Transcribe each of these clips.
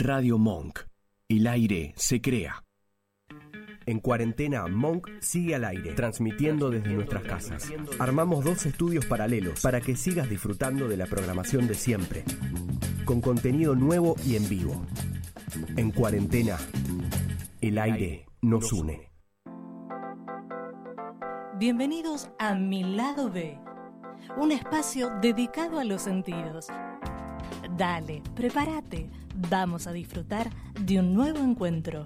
Radio Monk. El aire se crea. En cuarentena, Monk sigue al aire, transmitiendo desde nuestras casas. Armamos dos estudios paralelos para que sigas disfrutando de la programación de siempre, con contenido nuevo y en vivo. En cuarentena, el aire nos une. Bienvenidos a Mi Lado B, un espacio dedicado a los sentidos. Dale, prepárate, vamos a disfrutar de un nuevo encuentro.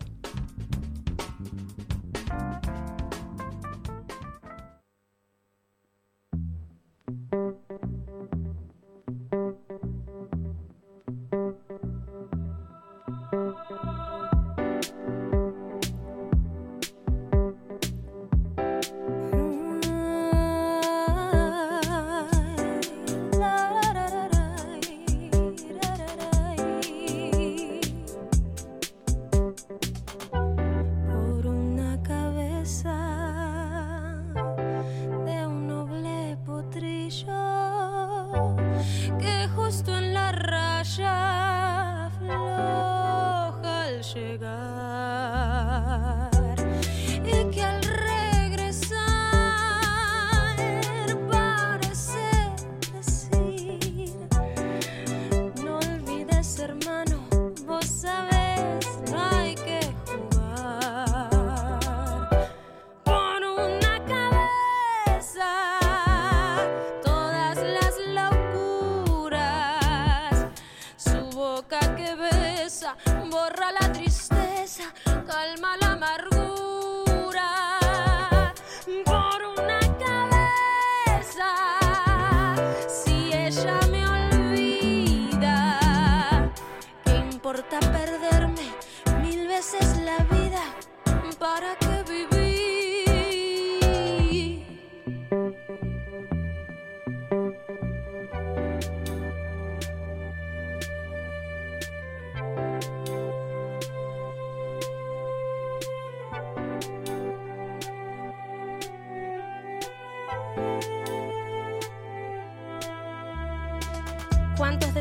Calma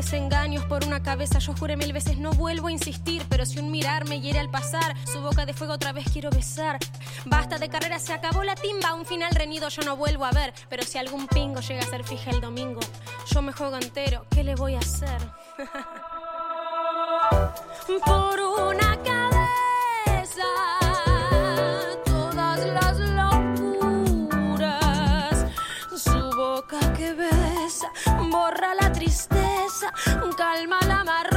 desengaños por una cabeza, yo juré mil veces no vuelvo a insistir, pero si un mirar me hiere al pasar, su boca de fuego otra vez quiero besar. Basta de carrera, se acabó la timba, un final reñido yo no vuelvo a ver, pero si algún pingo llega a ser fija el domingo, yo me juego entero, ¿qué le voy a hacer? por una cabeza, borra la tristeza, calma la amargura.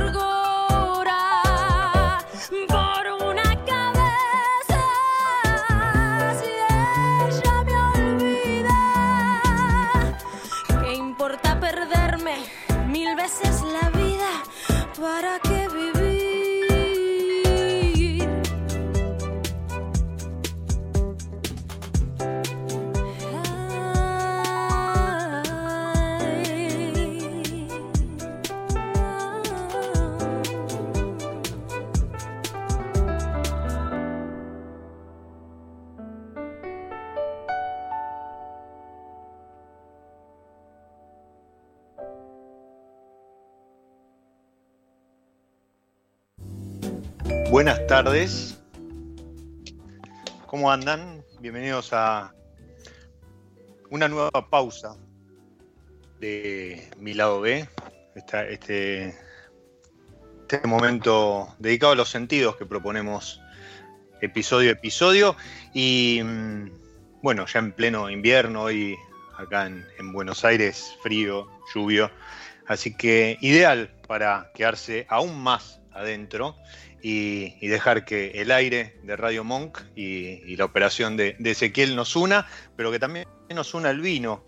Buenas tardes. ¿Cómo andan? Bienvenidos a una nueva pausa de mi lado B. Este, este momento dedicado a los sentidos que proponemos episodio a episodio. Y mm, bueno, ya en pleno invierno, hoy acá en, en Buenos Aires, frío, lluvio. Así que ideal para quedarse aún más adentro y, dejar que el aire de Radio Monk y, la operación de, Ezequiel nos una, pero que también nos una el vino.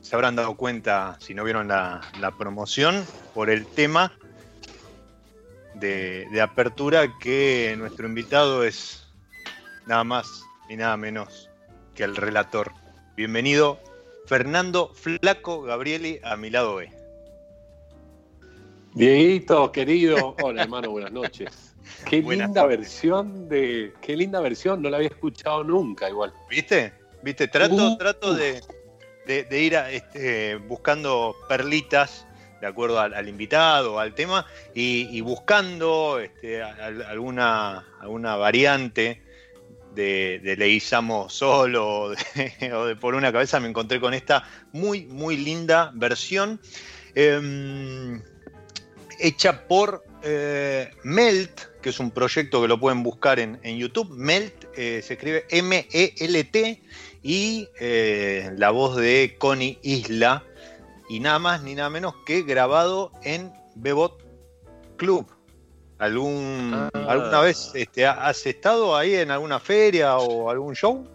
Se habrán dado cuenta, si no vieron la, la promoción, por el tema de, de apertura que nuestro invitado es nada más y nada menos que el relator. Bienvenido, Fernando Flaco Gabrieli, a mi lado B. Dieguito, querido. Hola, hermano, buenas noches. Qué Buenas linda versión de. Qué linda versión, no la había escuchado nunca igual. ¿Viste? ¿Viste? Trato, Uh, trato de, de- de ir a, este, buscando perlitas de acuerdo al, invitado, al tema, y, buscando este, alguna, alguna variante de, de Leguizamo solo o de, Por una cabeza, me encontré con esta muy, muy linda versión. Em, hecha por eh, Melt, que es un proyecto que lo pueden buscar en, YouTube. Melt eh, se escribe M-E-L-T y eh, la voz de Connie Isla. Y nada más ni nada menos que grabado en Bebot Club. ¿Algún, ah. ¿Alguna vez este, has estado ahí en alguna feria o algún show?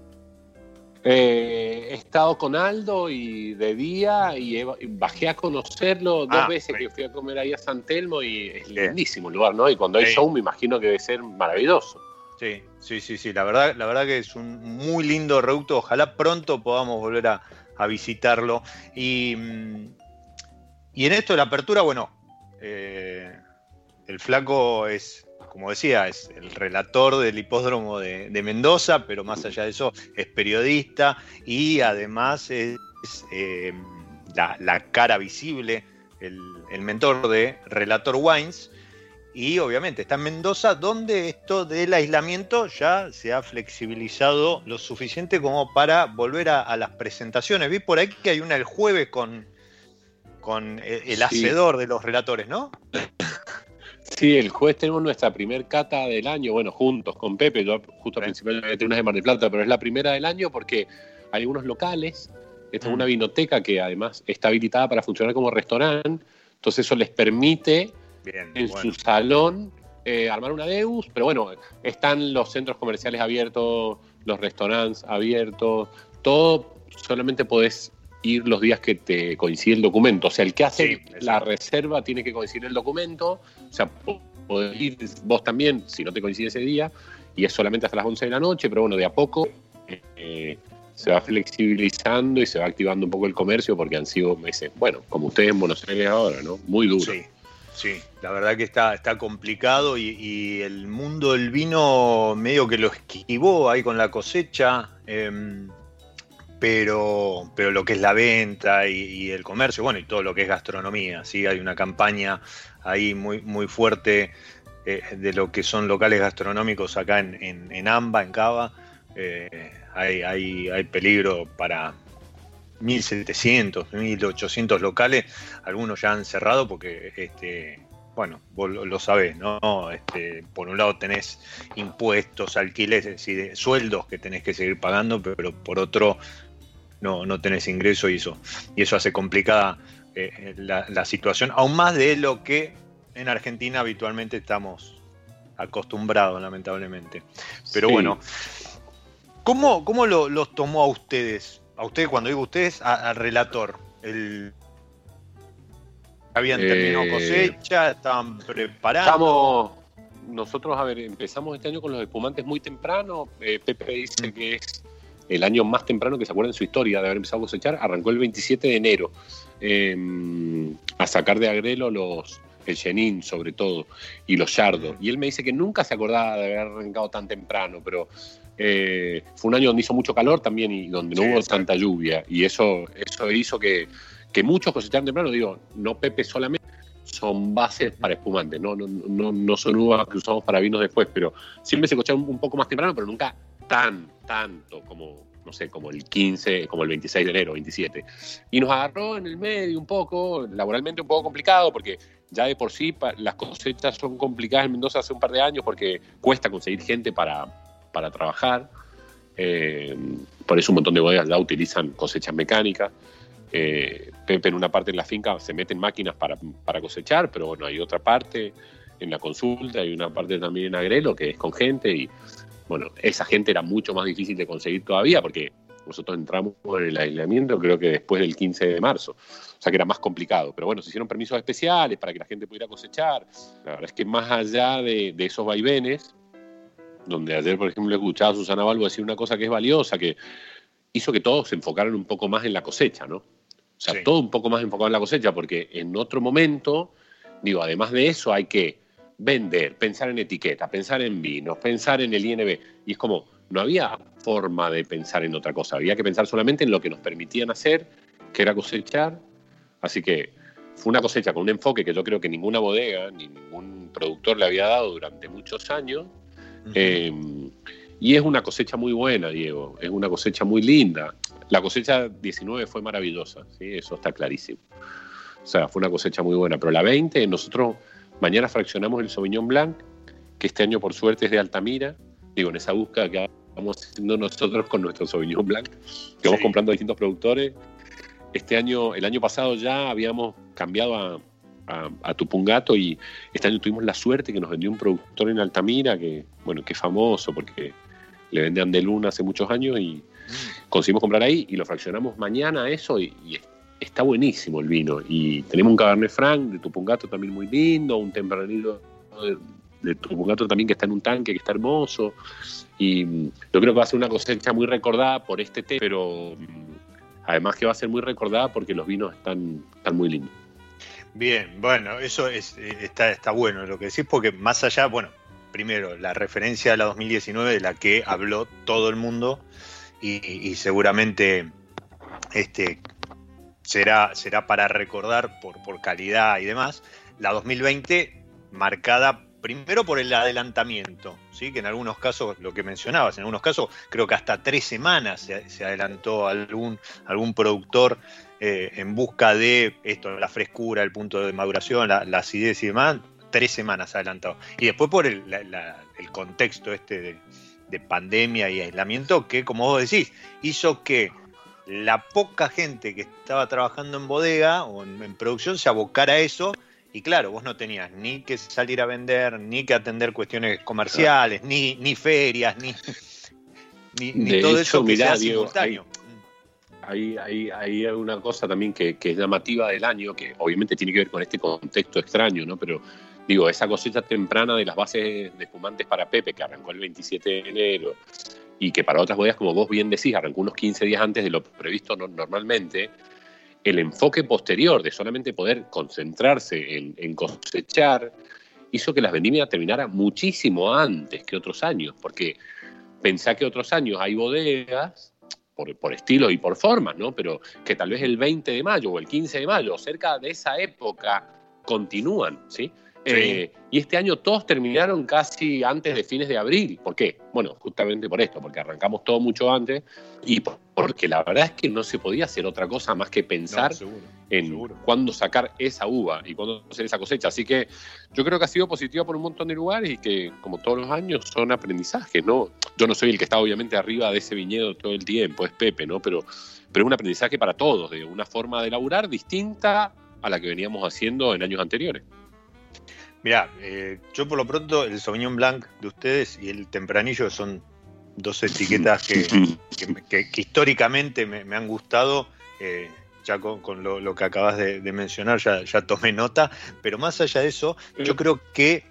Eh, he estado con Aldo y de día y, bajé a conocerlo dos ah, veces que fui a comer ahí a San Telmo y es lindísimo el lugar, ¿no? Y cuando hay show me imagino que debe ser maravilloso. Sí, sí, sí, sí. La verdad, la verdad que es un muy lindo reducto. Ojalá pronto podamos volver a, visitarlo. Y, mm, y, en esto de la apertura, bueno, eh, el flaco es como decía, es el relator del hipódromo de, Mendoza, pero más allá de eso es periodista y además es eh, la, cara visible, el, mentor de Relator Wines. Y obviamente está en Mendoza, donde esto del aislamiento ya se ha flexibilizado lo suficiente como para volver a, las presentaciones. Vi por ahí que hay una el jueves con, con el, hacedor de los relatores, ¿no? Sí, el jueves tenemos nuestra primer cata del año, bueno, juntos con Pepe, yo justo a principios de una de Mar del Plata, pero es la primera del año porque hay algunos locales, esta es una mm. vinoteca que además está habilitada para funcionar como restaurante, entonces eso les permite en su salón eh, armar una Deus, pero bueno, están los centros comerciales abiertos, los restaurantes abiertos, todo solamente podés ir los días que te coincide el documento. O sea, el que hace la reserva tiene que coincidir el documento. O sea, podés ir vos también si no te coincide ese día. Y es solamente hasta las 11 de la noche, pero bueno, de a poco eh, se va flexibilizando y se va activando un poco el comercio porque han sido meses, bueno, como ustedes en Buenos Aires ahora, ¿no? Muy duro. Sí. Sí, la verdad que está, está complicado y, el mundo del vino medio que lo esquivó ahí con la cosecha. Em, pero, pero lo que es la venta y, el comercio, bueno, y todo lo que es gastronomía, ¿sí? Hay una campaña ahí muy, muy fuerte eh, de lo que son locales gastronómicos acá en, en, AMBA, en Cava. Eh, hay, hay, hay peligro para 1.700, 1.800 locales, algunos ya han cerrado porque este, bueno, vos lo, sabés, ¿no? Este, por un lado tenés impuestos, alquileres, y sueldos que tenés que seguir pagando, pero por otro no, no tenés ingreso y eso, y eso hace complicada eh, la, situación, aún más de lo que en Argentina habitualmente estamos acostumbrados, lamentablemente. Pero bueno, ¿cómo, cómo lo, los tomó a ustedes? A ustedes, cuando digo ustedes, al relator. El, habían terminado eh, cosecha, estaban preparando. Estamos, nosotros, a ver, empezamos este año con los espumantes muy temprano. Eh, Pepe dice mm. que es el año más temprano que se acuerda en su historia de haber empezado a cosechar, arrancó el 27 de enero em, a sacar de agrelo los, el Chenin sobre todo, y los Yardos. Y él me dice que nunca se acordaba de haber arrancado tan temprano, pero eh, fue un año donde hizo mucho calor también y donde no hubo tanta lluvia. Y eso, eso hizo que, que muchos cosecharan temprano, digo, no Pepe solamente, son bases para espumantes, no, no, no, no son uvas que usamos para vinos después, pero siempre se cosecharon un poco más temprano, pero nunca tan, tanto como, no sé, como el 15, como el 26 de enero, 27. Y nos agarró en el medio un poco, laboralmente un poco complicado, porque ya de por sí las cosechas son complicadas en Mendoza hace un par de años porque cuesta conseguir gente para, para trabajar. Eh, por eso un montón de bodegas ya utilizan cosechas mecánicas. Eh, Pepe en una parte de la finca se meten máquinas para, para, cosechar, pero bueno, hay otra parte en la consulta, hay una parte también en Agrelo que es con gente y bueno, esa gente era mucho más difícil de conseguir todavía porque nosotros entramos en el aislamiento creo que después del 15 de marzo, o sea que era más complicado, pero bueno, se hicieron permisos especiales para que la gente pudiera cosechar, la verdad es que más allá de, esos vaivenes, donde ayer por ejemplo escuchaba a Susana Balbo decir una cosa que es valiosa, que hizo que todos se enfocaran un poco más en la cosecha, ¿no? O sea, todo un poco más enfocado en la cosecha, porque en otro momento, digo, además de eso hay que vender, pensar en etiqueta, pensar en vinos, pensar en el INB. Y es como, no había forma de pensar en otra cosa, había que pensar solamente en lo que nos permitían hacer, que era cosechar. Así que fue una cosecha con un enfoque que yo creo que ninguna bodega ni ningún productor le había dado durante muchos años. Eh, y es una cosecha muy buena, Diego, es una cosecha muy linda. La cosecha 19 fue maravillosa, ¿sí? eso está clarísimo. O sea, fue una cosecha muy buena. Pero la 20, nosotros mañana fraccionamos el Sauvignon Blanc, que este año por suerte es de Altamira. Digo, en esa búsqueda que vamos haciendo nosotros con nuestro Sauvignon Blanc, que vamos comprando a distintos productores. Este año, el año pasado ya habíamos cambiado a, a, Tupungato y este año tuvimos la suerte que nos vendió un productor en Altamira que, bueno, que es famoso porque le vende Andeluna hace muchos años y mm. conseguimos comprar ahí y lo fraccionamos mañana eso y, está buenísimo el vino. Y tenemos un Cabernet Franc de Tupungato también muy lindo, un Tempranillo de, de Tupungato también que está en un tanque, que está hermoso. Y mm, yo creo que va a ser una cosecha muy recordada por este té, pero mm, además que va a ser muy recordada porque los vinos están, están muy lindos. Bien, bueno, eso es, está, está bueno lo que decís, porque más allá, bueno, primero, la referencia a la 2019 de la que habló todo el mundo y, seguramente este, será, será para recordar por, por calidad y demás. La 2020 marcada primero por el adelantamiento, ¿sí? que en algunos casos, lo que mencionabas, en algunos casos creo que hasta tres semanas se, adelantó algún, algún productor eh, en busca de esto, la frescura, el punto de maduración, la, acidez y demás, tres semanas adelantado. Y después por el, contexto este de, pandemia y aislamiento que, como vos decís, hizo que la poca gente que estaba trabajando en bodega o en, producción se abocara a eso. Y claro, vos no tenías ni que salir a vender, ni que atender cuestiones comerciales, ni, ni ferias, ni, ni, todo eso que sea simultáneo hay, hay, una cosa también que, es llamativa del año, que obviamente tiene que ver con este contexto extraño, ¿no? Pero digo, esa cosecha temprana de las bases de fumantes para Pepe, que arrancó el 27 de enero, y que para otras bodegas, como vos bien decís, arrancó unos 15 días antes de lo previsto normalmente, el enfoque posterior de solamente poder concentrarse en, cosechar hizo que las vendimias terminaran muchísimo antes que otros años, porque pensá que otros años hay bodegas por, estilo y por forma, ¿no? Pero que tal vez el 20 de mayo o el 15 de mayo, cerca de esa época, continúan, ¿sí? Eh, y este año todos terminaron casi antes de fines de abril. ¿Por qué? Bueno, justamente por esto, porque arrancamos todo mucho antes y porque la verdad es que no se podía hacer otra cosa más que pensar en cuándo sacar esa uva y cuándo hacer esa cosecha. Así que yo creo que ha sido positiva por un montón de lugares y que, como todos los años, son aprendizajes, ¿no? Yo no soy el que está obviamente arriba de ese viñedo todo el tiempo, es Pepe, ¿no? Pero, pero es un aprendizaje para todos, de una forma de elaborar distinta a la que veníamos haciendo en años anteriores. Mirá, eh, yo por lo pronto el Sauvignon Blanc de ustedes y el Tempranillo son dos etiquetas que, históricamente me, han gustado. Eh, ya con, lo, que acabas de, mencionar ya, ya, tomé nota, pero más allá de eso, yo creo que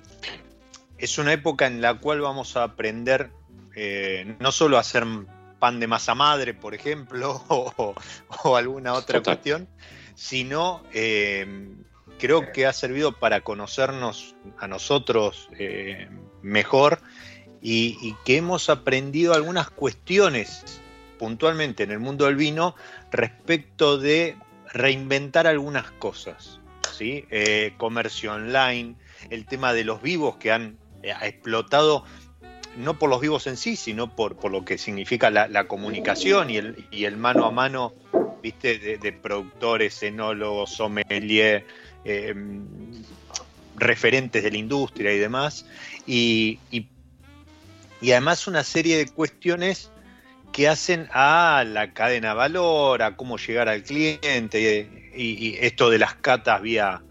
es una época en la cual vamos a aprender eh, no solo a hacer pan de masa madre, por ejemplo, o, alguna otra cuestión, sino creo que ha servido para conocernos a nosotros eh, mejor y, que hemos aprendido algunas cuestiones puntualmente en el mundo del vino respecto de reinventar algunas cosas. ¿sí? Eh, comercio online, el tema de los vivos que han eh, explotado no por los vivos en sí, sino por, por lo que significa la, comunicación y el, y el, mano a mano ¿viste? De, productores, enólogos, sommelier, eh, referentes de la industria y demás, y, además una serie de cuestiones que hacen a la cadena valor, a cómo llegar al cliente, y, esto de las catas vía,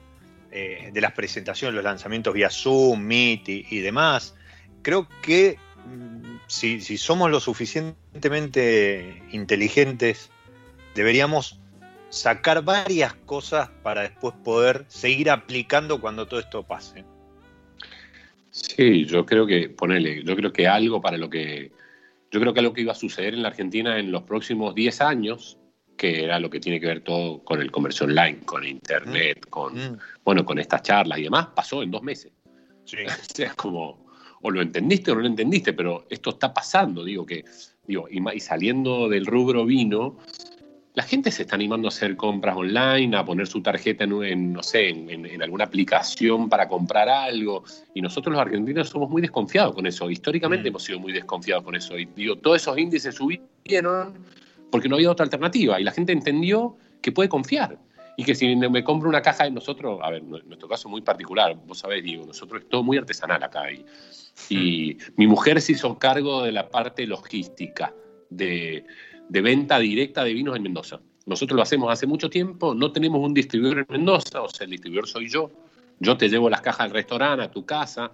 eh, de las presentaciones, los lanzamientos vía Zoom, Meet y, demás. Creo que mm, si, si, somos lo suficientemente inteligentes, deberíamos sacar varias cosas para después poder seguir aplicando cuando todo esto pase. Sí, yo creo que, ponele, yo creo que algo para lo que, yo creo que algo que iba a suceder en la Argentina en los próximos 10 años, que era lo que tiene que ver todo con el comercio online, con internet, mm. con, mm. bueno, con estas charlas y demás, pasó en dos meses. Sí. o sea, como, o lo entendiste o no lo entendiste, pero esto está pasando, digo que, digo, y, y saliendo del rubro vino, la gente se está animando a hacer compras online, a poner su tarjeta en, no sé, en, alguna aplicación para comprar algo. Y nosotros los argentinos somos muy desconfiados con eso. Históricamente mm. hemos sido muy desconfiados con eso. Y digo, todos esos índices subieron porque no había otra alternativa. Y la gente entendió que puede confiar. Y que si me compro una caja de nosotros, a ver, en nuestro caso muy particular, vos sabés, digo, nosotros es todo muy artesanal acá. Y, y mm. mi mujer se hizo cargo de la parte logística, de de venta directa de vinos en Mendoza. Nosotros lo hacemos hace mucho tiempo, no tenemos un distribuidor en Mendoza, o sea, el distribuidor soy yo. Yo te llevo las cajas al restaurante, a tu casa,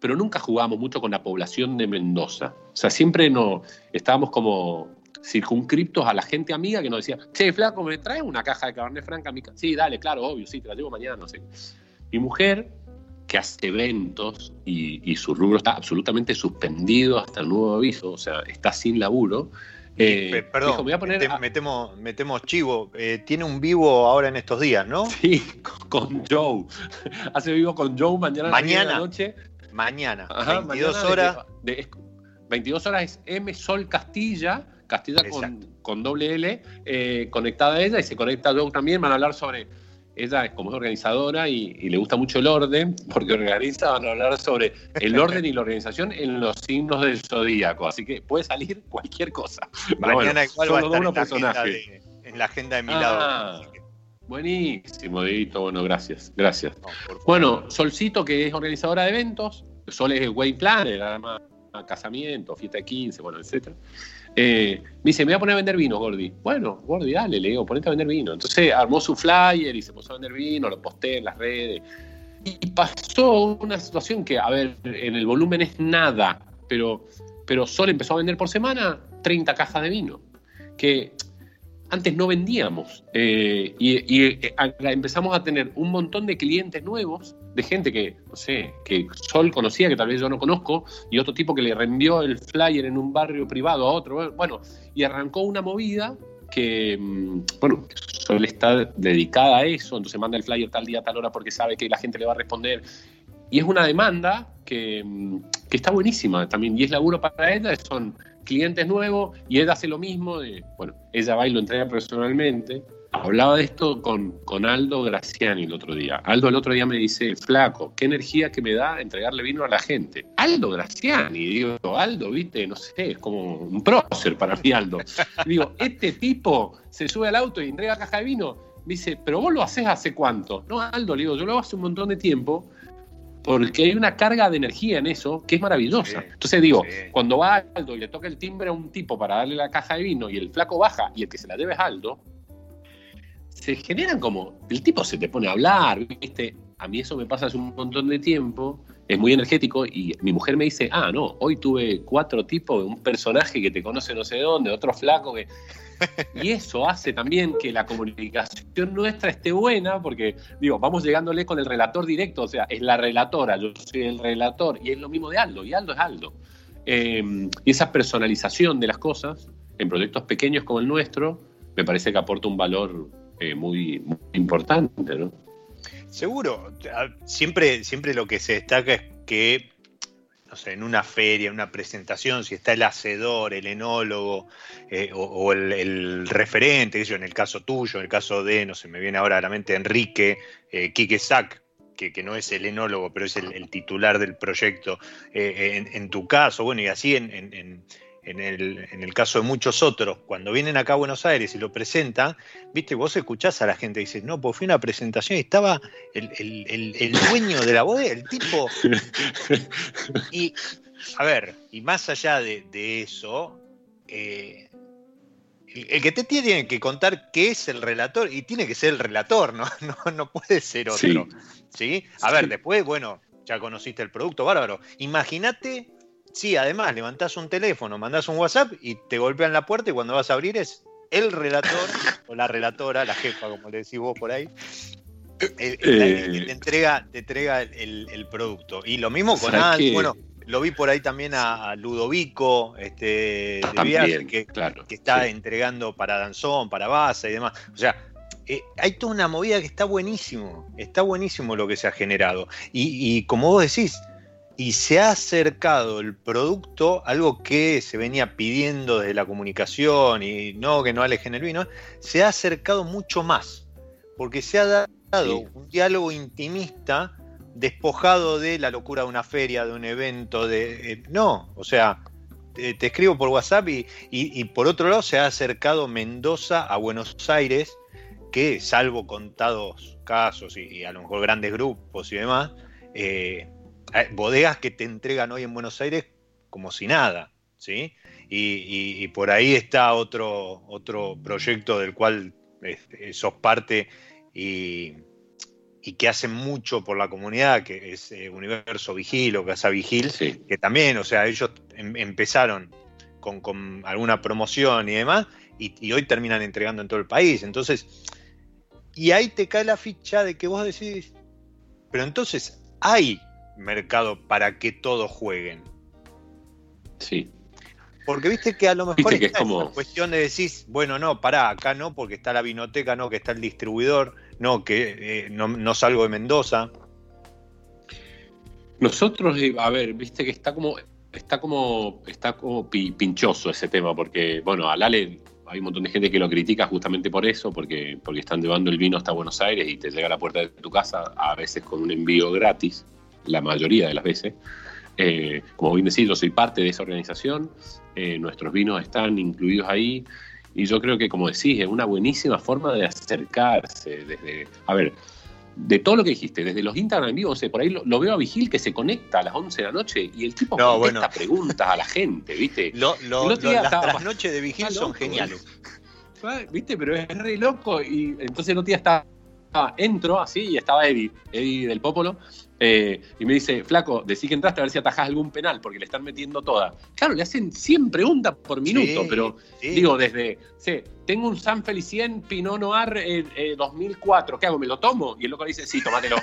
pero nunca jugamos mucho con la población de Mendoza. O sea, siempre no, estábamos como circunscriptos a la gente amiga que nos decía, che, flaco, ¿me traes una caja de Cabernet Franca a mi casa? Sí, dale, claro, obvio, sí, te la llevo mañana, no sé. Mi mujer, que hace eventos y, y su rubro está absolutamente suspendido hasta el nuevo aviso, o sea, está sin laburo, eh, Perdón, metemos, metemos, chivo. Eh, tiene un vivo ahora en estos días, ¿no? Sí, con Joe. Hace vivo con Joe mañana. Mañana. noche. Mañana. 22 horas. 22 horas es M Sol Castilla. Castilla con, doble L, eh, conectada a ella y se conecta a Joe también. Van a hablar sobre ella como es organizadora y, le gusta mucho el orden, porque organiza, van a hablar sobre el orden y la organización en los signos del zodíaco, así que puede salir cualquier cosa. Mañana igual va a estar en la, de, en la agenda de mi ah, Buenísimo, Dito, bueno, gracias, gracias. bueno, Solcito, que es organizadora de eventos, Sol es Way Planner, además, casamiento, fiesta de 15, bueno, etcétera. Eh, me dice, me voy a poner a vender vino, Gordi. Bueno, Gordi, dale, le digo, ponete a vender vino. Entonces armó su flyer y se puso a vender vino, lo posté en las redes. Y pasó una situación que, a ver, en el volumen es nada, pero, pero solo empezó a vender por semana 30 cajas de vino. Que antes no vendíamos. Eh, y, eh, empezamos a tener un montón de clientes nuevos, de gente que, no sé, que Sol conocía, que tal vez yo no conozco, y otro tipo que le rendió el flyer en un barrio privado a otro. Bueno, y arrancó una movida que, mm, bueno, Sol está dedicada a eso, entonces manda el flyer tal día, tal hora, porque sabe que la gente le va a responder. Y es una demanda que, mm, que está buenísima también, y es laburo para ella, son clientes nuevos y ella hace lo mismo, bueno, ella va y lo entrega personalmente. Hablaba de esto con, con Aldo Graciani el otro día. Aldo el otro día me dice, flaco, qué energía que me da entregarle vino a la gente. Aldo Graciani, digo, Aldo, viste, no sé, es como un prócer para mí Aldo. digo, este tipo se sube al auto y entrega caja de vino. Dice, pero vos lo haces hace cuánto? No, Aldo, le digo, yo lo hago hace un montón de tiempo porque hay una carga de energía en eso que es maravillosa. Entonces digo, cuando va Aldo y le toca el timbre a un tipo para darle la caja de vino y el flaco baja y el que se la debe es Aldo, se generan como, el tipo se te pone a hablar, ¿viste? A mí eso me pasa hace un montón de tiempo, es muy energético y mi mujer me dice, ah, no, hoy tuve cuatro tipos, un personaje que te conoce no sé dónde, otro flaco que y eso hace también que la comunicación nuestra esté buena, porque, digo, vamos llegándole con el relator directo, o sea, es la relatora, yo soy el relator, y es lo mismo de Aldo, y Aldo es Aldo. Em, y esa personalización de las cosas en proyectos pequeños como el nuestro, me parece que aporta un valor eh, muy, importante, ¿no? Seguro, siempre, siempre lo que se destaca es que en una feria, en una presentación, si está el hacedor, el enólogo eh, o, el, referente, en el caso tuyo, en el caso de, no sé, me viene ahora a la mente Enrique, eh, Sack, que, no es el enólogo, pero es el, titular del proyecto, eh, en, tu caso, bueno, y así en el, caso de muchos otros, cuando vienen acá a Buenos Aires y lo presentan, viste, vos escuchás a la gente y dices, no, pues fue una presentación y estaba el, dueño de la bodega, el tipo. Y, a ver, y más allá de, eso, eh, el, que te tiene que contar qué es el relator, y tiene que ser el relator, no, no, puede ser otro. Sí. A ver, después, bueno, ya conociste el producto, bárbaro. Imagínate Sí, además levantás un teléfono, mandás un WhatsApp y te golpean la puerta y cuando vas a abrir es el relator o la relatora, la jefa, como le decís vos por ahí, eh, te entrega, te entrega el, producto. Y lo mismo con Al, bueno, lo vi por ahí también a, Ludovico, este, de que, que está entregando para Danzón, para Baza y demás. O sea, eh, hay toda una movida que está buenísimo, está buenísimo lo que se ha generado. Y, y como vos decís, y se ha acercado el producto, algo que se venía pidiendo desde la comunicación y no que no alejen el vino, se ha acercado mucho más, porque se ha dado un diálogo intimista despojado de la locura de una feria, de un evento, de... Eh, no, o sea, te, escribo por WhatsApp y, por otro lado se ha acercado Mendoza a Buenos Aires, que salvo contados casos y, a lo mejor grandes grupos y demás, eh, bodegas que te entregan hoy en Buenos Aires como si nada, ¿sí? Y, por ahí está otro, otro proyecto del cual este, sos parte y, que hace mucho por la comunidad, que es eh, Universo Vigil o Casa Vigil, que también, o sea, ellos em, empezaron con, alguna promoción y demás, y, y, hoy terminan entregando en todo el país. Entonces, y ahí te cae la ficha de que vos decís, pero entonces hay mercado para que todos jueguen. Sí. Porque viste que a lo mejor es como... cuestión de decir, bueno, no, pará, acá no, porque está la vinoteca, no, que está el distribuidor, no, que eh, no, salgo de Mendoza. Nosotros, eh, a ver, viste que está como, está como, está como pinchoso ese tema, porque, bueno, al Ale hay un montón de gente que lo critica justamente por eso, porque, porque están llevando el vino hasta Buenos Aires y te llega a la puerta de tu casa, a veces con un envío gratis la mayoría de las veces. Eh, como bien decís, yo soy parte de esa organización, eh, nuestros vinos están incluidos ahí y yo creo que, como decís, es una buenísima forma de acercarse desde, a ver, de todo lo que dijiste, desde los Instagram en vivo, por ahí lo, veo a Vigil que se conecta a las 11 de la noche y el tipo contesta preguntas a la gente, ¿viste? Lo, las noches de Vigil son geniales. ¿Viste? Pero es re loco y entonces el otro día estaba, entro así y estaba Eddie, Eddie del Popolo, eh, y me dice, flaco, decí que entraste a ver si atajás algún penal, porque le están metiendo toda. Claro, le hacen 100 preguntas por minuto, pero digo, desde, sé, tengo un San Felicien Pinot Noir 2004, ¿qué hago? ¿Me lo tomo? Y el loco dice, sí, tómatelo.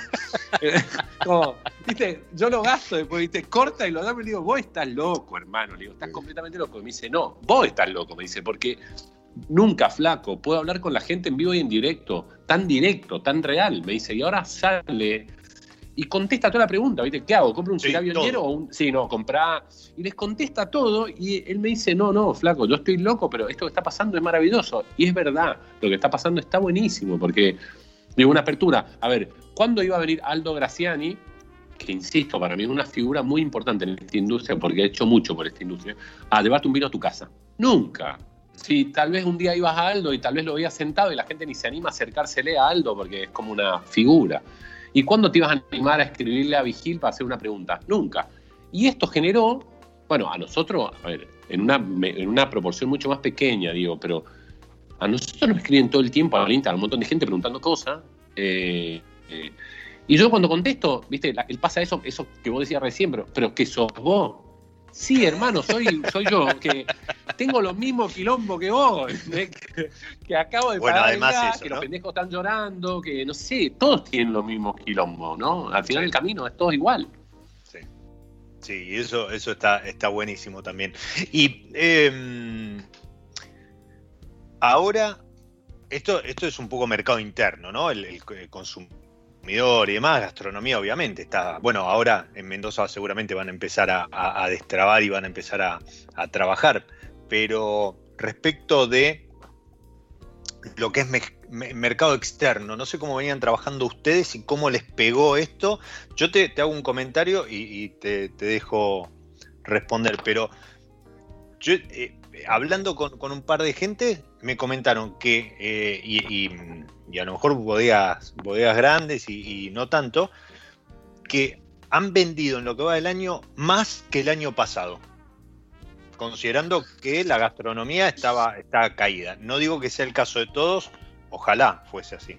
Como, viste, yo lo gasto, después, viste, corta y lo da, y le digo, vos estás loco, hermano, le digo, estás completamente loco. Y me dice, no, vos estás loco, me dice, porque nunca flaco, puedo hablar con la gente en vivo y en directo, tan directo, tan real, me dice, y ahora sale y contesta toda la pregunta, ¿viste? ¿Qué hago? ¿Compro un sí, o un.? Sí, no, comprá. Y les contesta todo y él me dice: No, no, flaco, yo estoy loco, pero esto que está pasando es maravilloso. Y es verdad, lo que está pasando está buenísimo, porque, digo, una apertura. A ver, ¿cuándo iba a venir Aldo Graciani? Que insisto, para mí es una figura muy importante en esta industria, porque ha hecho mucho por esta industria, a llevarte un vino a tu casa. Nunca. Si tal vez un día ibas a Aldo y tal vez lo veías sentado y la gente ni se anima a acercársele a Aldo porque es como una figura. ¿Y cuándo te ibas a animar a escribirle a Vigil para hacer una pregunta? Nunca. Y esto generó, bueno, a nosotros, a ver, en una, en una proporción mucho más pequeña, digo, pero a nosotros nos escriben todo el tiempo al Instagram un montón de gente preguntando cosas. Eh, eh, y yo cuando contesto, viste, él pasa eso, eso que vos decías recién, pero, pero que sos vos. Sí, hermano, soy, soy yo, que tengo los mismos quilombos que vos, que, acabo de bueno, además que los pendejos están llorando, que no sé, todos tienen los mismos quilombos, ¿no? Al final del camino es todo igual. Sí, sí, eso, eso está, está buenísimo también. Y em, ahora, esto, esto es un poco mercado interno, ¿no? el, el consumo consumidor y demás, gastronomía obviamente está, bueno, ahora en Mendoza seguramente van a empezar a, destrabar y van a empezar a, trabajar, pero respecto de lo que es mercado externo, no sé cómo venían trabajando ustedes y cómo les pegó esto, yo te, hago un comentario y, te, dejo responder, pero yo eh, hablando con, un par de gente, me comentaron que, eh, y y a lo mejor bodegas, bodegas grandes y, no tanto, que han vendido en lo que va del año más que el año pasado, considerando que la gastronomía estaba, caída. No digo que sea el caso de todos, ojalá fuese así.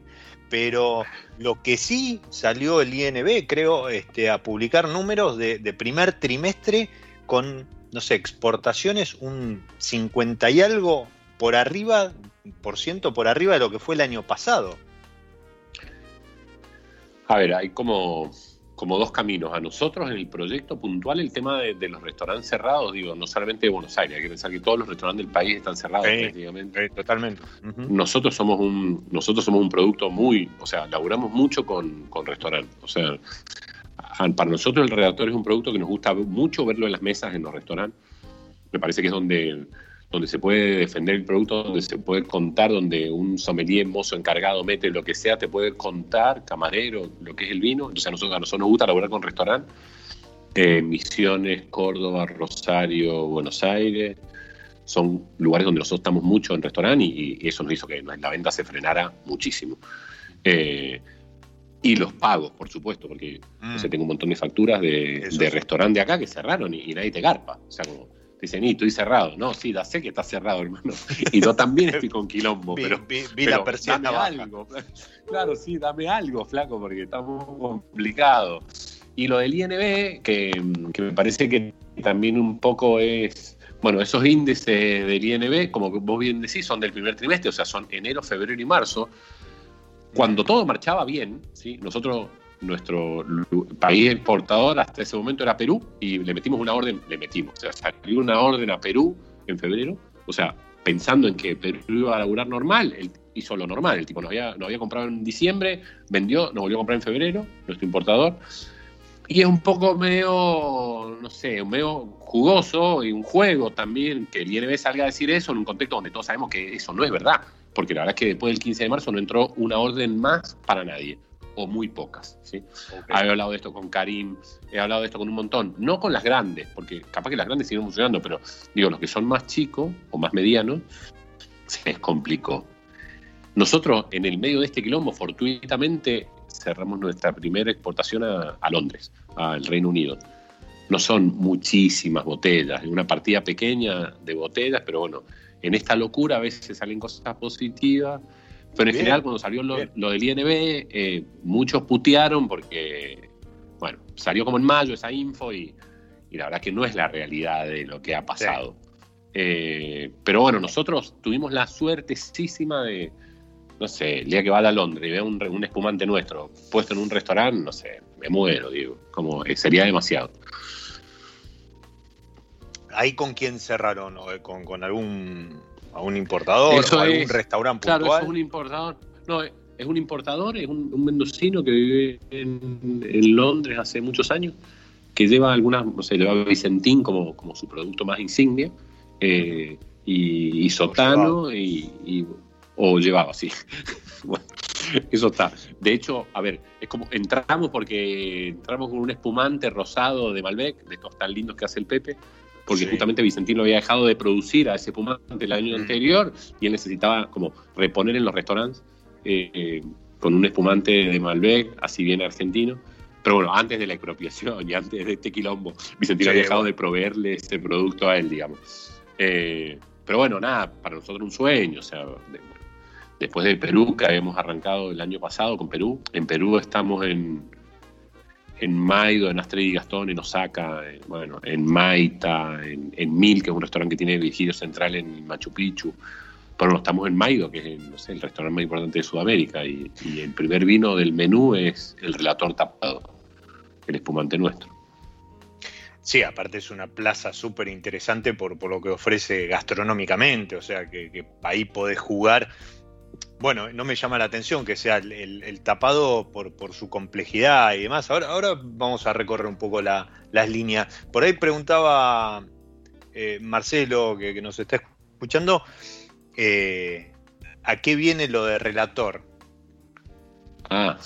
Pero lo que sí salió el INB, creo, este, a publicar números de, de primer trimestre con, no sé, exportaciones un 50 y algo por arriba por ciento por arriba de lo que fue el año pasado. A ver, hay como, como dos caminos. A nosotros en el proyecto puntual el tema de, los restaurantes cerrados, digo, no solamente de Buenos Aires, hay que pensar que todos los restaurantes del país están cerrados prácticamente. totalmente. Nosotros somos un, nosotros somos un producto muy, o sea, laburamos mucho con, con restaurantes. O sea, para nosotros el redactor es un producto que nos gusta mucho verlo en las mesas, en los restaurantes. Me parece que es donde, donde se puede defender el producto, donde se puede contar, donde un sommelier, mozo encargado, mete lo que sea, te puede contar, camarero, lo que es el vino. Entonces a nosotros, a nosotros nos gusta laburar con restaurante. Eh, Misiones, Córdoba, Rosario, Buenos Aires. Son lugares donde nosotros estamos mucho en restaurante y, eso nos hizo que la venta se frenara muchísimo. Eh, y los pagos, por supuesto, porque mm. tengo un montón de facturas de, de restaurante acá que cerraron y, nadie te garpa. O sea, como te dicen, y estoy cerrado. No, sí, ya sé que está cerrado, hermano. Y yo también estoy con quilombo, pero, vi, la persiana dame algo. Claro, sí, dame algo, flaco, porque está muy complicado. Y lo del INB, que, que me parece que también un poco es bueno, esos índices del INB, como vos bien decís, son del primer trimestre, o sea, son enero, febrero y marzo. Cuando todo marchaba bien, ¿sí? nosotros, nuestro país exportador hasta ese momento era Perú y le metimos una orden, le metimos, o sea, salió una orden a Perú en febrero, o sea, pensando en que Perú iba a laburar normal, hizo lo normal, el tipo nos había, nos había comprado en diciembre, vendió, nos volvió a comprar en febrero, nuestro importador, y es un poco medio, no sé, medio jugoso y un juego también que el INB salga a decir eso en un contexto donde todos sabemos que eso no es verdad porque la verdad es que después del 15 de marzo no entró una orden más para nadie, o muy pocas. ¿sí? He hablado de esto con Karim, he hablado de esto con un montón, no con las grandes, porque capaz que las grandes siguen funcionando, pero digo, los que son más chicos o más medianos, se les complicó. Nosotros, en el medio de este quilombo, fortuitamente cerramos nuestra primera exportación a, a Londres, al Reino Unido. No son muchísimas botellas, es una partida pequeña de botellas, pero bueno, en esta locura a veces salen cosas positivas, pero en general cuando salió lo, del INB, eh, muchos putearon porque, bueno, salió como en mayo esa info y, la verdad que no es la realidad de lo que ha pasado. Eh, pero bueno, nosotros tuvimos la suertesísima de, no sé, el día que va a Londres y vea un, un, espumante nuestro puesto en un restaurante, no sé, me muero, digo, como eh, sería demasiado. ¿Ahí con quién cerraron? ¿Con, con algún, algún importador o algún restaurante puntual? Claro, es un importador. No, es un importador, es un, mendocino que vive en, Londres hace muchos años, que lleva algunas, no sé, lleva Vicentín como, como su producto más insignia, eh, y, Sotano, y, o llevaba, sí. bueno, eso está. De hecho, a ver, es como entramos porque entramos con un espumante rosado de Malbec, de estos tan lindos que hace el Pepe, porque justamente Vicentín lo había dejado de producir a ese pumante el año anterior y él necesitaba como reponer en los restaurantes eh, con un espumante de Malbec, así bien argentino. Pero bueno, antes de la expropiación y antes de este quilombo, Vicentín había dejado de proveerle ese producto a él, digamos. Eh, pero bueno, nada, para nosotros un sueño, o sea, después de Perú, que habíamos arrancado el año pasado con Perú, en Perú estamos en, en Maido, en Astrid y Gastón, en Osaka, en, bueno, en Maita, en, Mil, que es un restaurante que tiene vigilio central en Machu Picchu. Pero estamos en Maido, que es el restaurante más importante de Sudamérica, y, el primer vino del menú es el relator tapado, el espumante nuestro. Sí, aparte es una plaza súper interesante por, por, lo que ofrece gastronómicamente, o sea que, que ahí podés jugar bueno, no me llama la atención que sea el, tapado por, su complejidad y demás. Ahora, ahora vamos a recorrer un poco las líneas. Por ahí preguntaba eh, Marcelo, que, nos está escuchando, eh, ¿a qué viene lo de relator? Ah.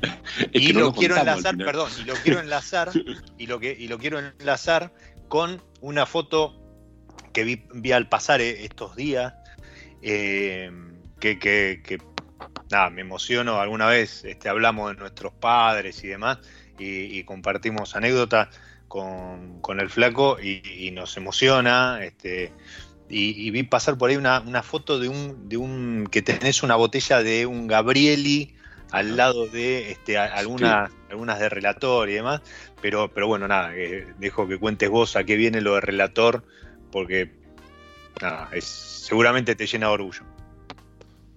y lo quiero enlazar, perdón, y lo quiero enlazar, y lo que, y lo quiero enlazar con una foto que vi, al pasar eh, estos días. Eh, que, nada, me emociono. Alguna vez este, hablamos de nuestros padres y demás y, compartimos anécdotas con, el flaco y, nos emociona. Este, y, vi pasar por ahí una, foto de un, de un que tenés una botella de un Gabrieli al lado de este, algunas, algunas de relator y demás. Pero, pero bueno, nada, dejo que cuentes vos a qué viene lo de relator, porque nada, es, seguramente te llena de orgullo.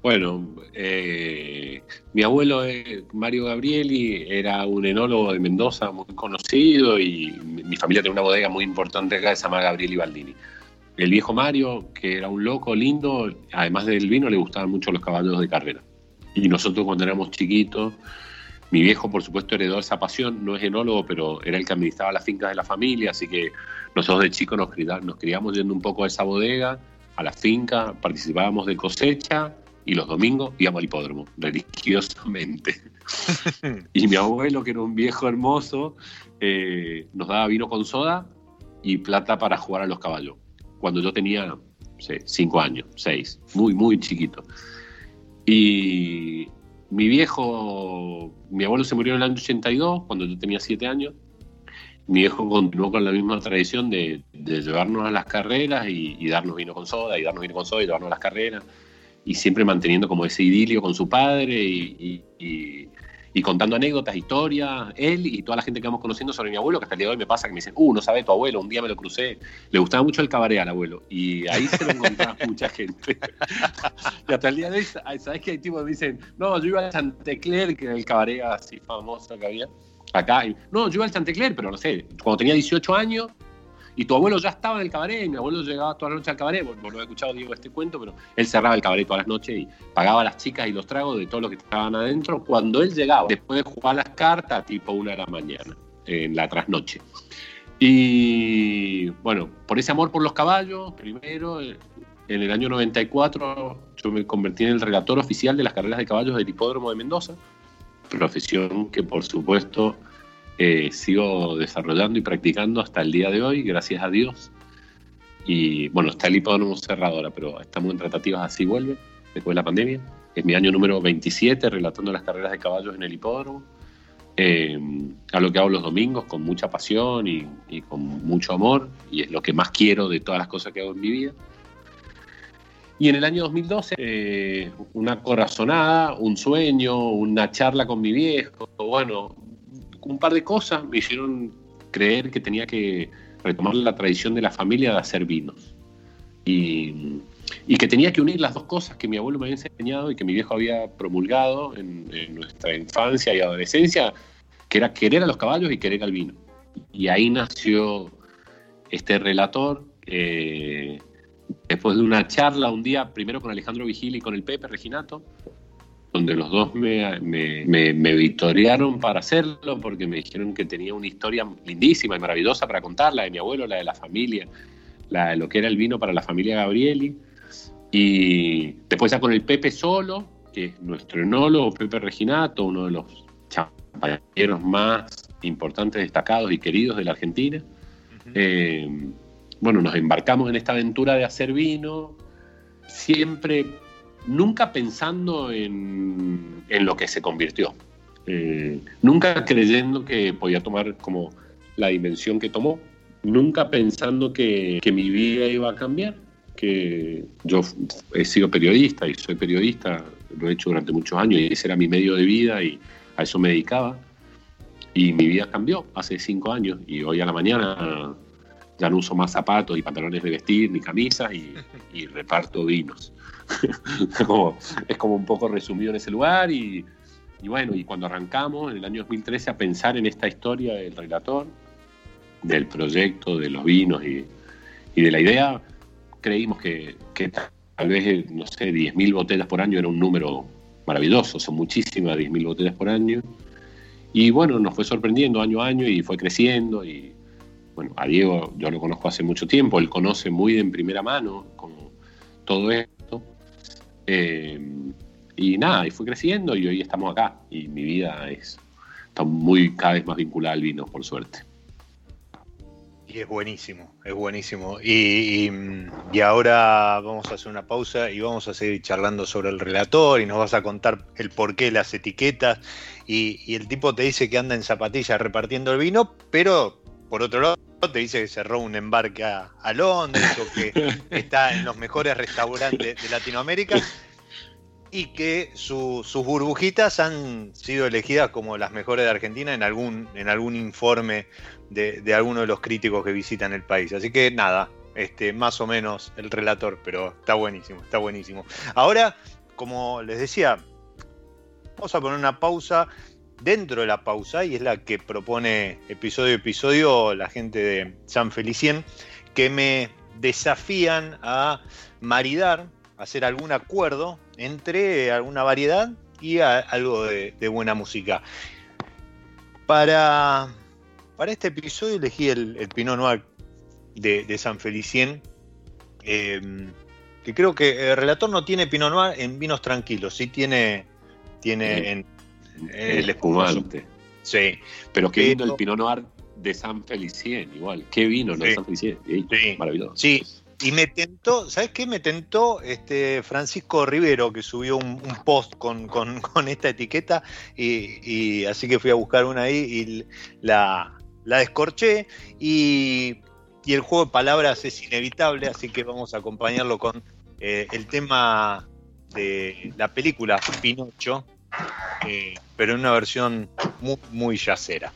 Bueno, eh, mi abuelo eh, Mario Gabrieli era un enólogo de Mendoza muy conocido y mi familia tiene una bodega muy importante acá, se llama Gabrieli Baldini. El viejo Mario, que era un loco lindo, además del vino le gustaban mucho los caballos de carrera. Y nosotros cuando éramos chiquitos, Mi viejo, por supuesto, heredó esa pasión, no es enólogo, pero era el que administraba las fincas de la familia, así que nosotros de chicos nos, nos criamos yendo un poco a esa bodega, a la finca, participábamos de cosecha y los domingos íbamos al hipódromo, religiosamente. y mi abuelo, que era un viejo hermoso, eh, nos daba vino con soda y plata para jugar a los caballos. Cuando yo tenía, no sé, cinco años, seis, muy, muy chiquito. Y mi viejo, mi abuelo se murió en el año 82, cuando yo tenía siete años. Mi viejo continuó con la misma tradición de, llevarnos a las carreras y, darnos vino con soda, y darnos vino con soda y llevarnos a las carreras. Y siempre manteniendo como ese idilio con su padre y, y contando anécdotas, historias, él y toda la gente que vamos conociendo sobre mi abuelo, que hasta el día de hoy me pasa que me dicen, uh, no sabe tu abuelo, un día me lo crucé, le gustaba mucho el cabaret al abuelo, y ahí se lo encontraba mucha gente. y hasta el día de hoy, ¿sabes que hay tipos que dicen, no, yo iba al Chantecler, que era el cabaret así famoso que había acá, no, yo iba al Chantecler, pero no sé, cuando tenía 18 años, y tu abuelo ya estaba en el cabaret, mi abuelo llegaba toda la noche al cabaret, vos, no he escuchado, Diego, este cuento, pero él cerraba el cabaret todas las noches y pagaba a las chicas y los tragos de todos los que estaban adentro cuando él llegaba, después de jugar las cartas, tipo una de la mañana, en la trasnoche. Y bueno, por ese amor por los caballos, primero, en el año 94 yo me convertí en el relator oficial de las carreras de caballos del hipódromo de Mendoza, profesión que por supuesto eh, sigo desarrollando y practicando hasta el día de hoy, gracias a Dios. Y bueno, está el hipódromo cerrado ahora, pero estamos en tratativas así vuelve, después de la pandemia. Es mi año número 27 relatando las carreras de caballos en el hipódromo. Eh, a lo que hago los domingos con mucha pasión y, con mucho amor, y es lo que más quiero de todas las cosas que hago en mi vida. Y en el año 2012, eh, una corazonada, un sueño, una charla con mi viejo, bueno, un par de cosas me hicieron creer que tenía que retomar la tradición de la familia de hacer vinos. Y, que tenía que unir las dos cosas que mi abuelo me había enseñado y que mi viejo había promulgado en, nuestra infancia y adolescencia, que era querer a los caballos y querer al vino. Y ahí nació este relator. Eh, después de una charla un día, primero con Alejandro Vigil y con el Pepe Reginato, donde los dos me, me, me, victoriaron para hacerlo porque me dijeron que tenía una historia lindísima y maravillosa para contar, la de mi abuelo, la de la familia, la de lo que era el vino para la familia Gabrieli. Y después ya con el Pepe Solo, que es nuestro enólogo, Pepe Reginato, uno de los champañeros más importantes, destacados y queridos de la Argentina. Eh, bueno, nos embarcamos en esta aventura de hacer vino, siempre nunca pensando en, lo que se convirtió, eh, nunca creyendo que podía tomar como la dimensión que tomó, nunca pensando que, mi vida iba a cambiar, que yo he sido periodista y soy periodista, lo he hecho durante muchos años y ese era mi medio de vida y a eso me dedicaba. Y mi vida cambió hace cinco años y hoy a la mañana ya no uso más zapatos y pantalones de vestir ni camisas y reparto vinos. es como un poco resumido en ese lugar y, bueno, y cuando arrancamos en el año 2013 a pensar en esta historia del relator, del proyecto, de los vinos y, de la idea, creímos que, tal vez, no sé, 10.000 botellas por año era un número maravilloso, son muchísimas 10.000 botellas por año. Y bueno, nos fue sorprendiendo año a año y fue creciendo. Y bueno, a Diego yo lo conozco hace mucho tiempo, él conoce muy en primera mano como todo esto eh, y nada, y fui creciendo y hoy estamos acá. Y mi vida es está muy cada vez más vinculada al vino, por suerte. Y es buenísimo, es buenísimo. Y, y, ahora vamos a hacer una pausa y vamos a seguir charlando sobre el relator y nos vas a contar el porqué, las etiquetas. Y el tipo te dice que anda en zapatillas repartiendo el vino, pero por otro lado te dice que cerró un embarque a, Londres o que está en los mejores restaurantes de Latinoamérica y que sus burbujitas han sido elegidas como las mejores de Argentina en algún, en algún informe de, de alguno de los críticos que visitan el país. Así que nada, este, más o menos el relator, pero está buenísimo, está buenísimo. Ahora, como les decía, vamos a poner una pausa dentro de la pausa, y es la que propone episodio a episodio la gente de San Felicien, que me desafían a maridar, hacer algún acuerdo entre alguna variedad y algo de, buena música. Para, para este episodio elegí el, el Pinot Noir de, San Felicien, em, que creo que el relator no tiene Pinot Noir en vinos tranquilos, sí tiene, tiene en, el espumante. Sí. Pero qué vino el Pinot Noir de San Felicien, igual. Qué vino, ¿no? San Felicien. Sí, maravilloso. Sí, y me tentó, ¿sabes qué? Me tentó este Francisco Rivero, que subió un, post con, esta etiqueta, y, así que fui a buscar una ahí y la, la descorché. Y, el juego de palabras es inevitable, así que vamos a acompañarlo con eh, el tema de la película Pinocho, eh, pero en una versión muy, muy yacera.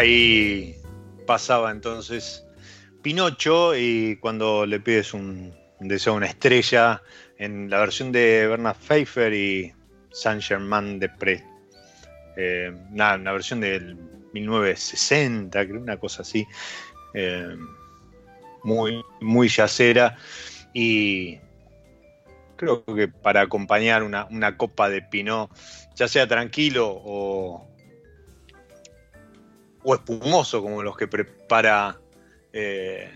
Ahí pasaba entonces Pinocho y cuando le pides un, deseo a una estrella en la versión de Bernard Pfeiffer y Saint Germain de Pré. Eh, una, versión del 1960, creo, una cosa así. Eh, muy, muy yacera. Y creo que para acompañar una, una copa de Pinot, ya sea tranquilo o, o espumoso como los que prepara eh,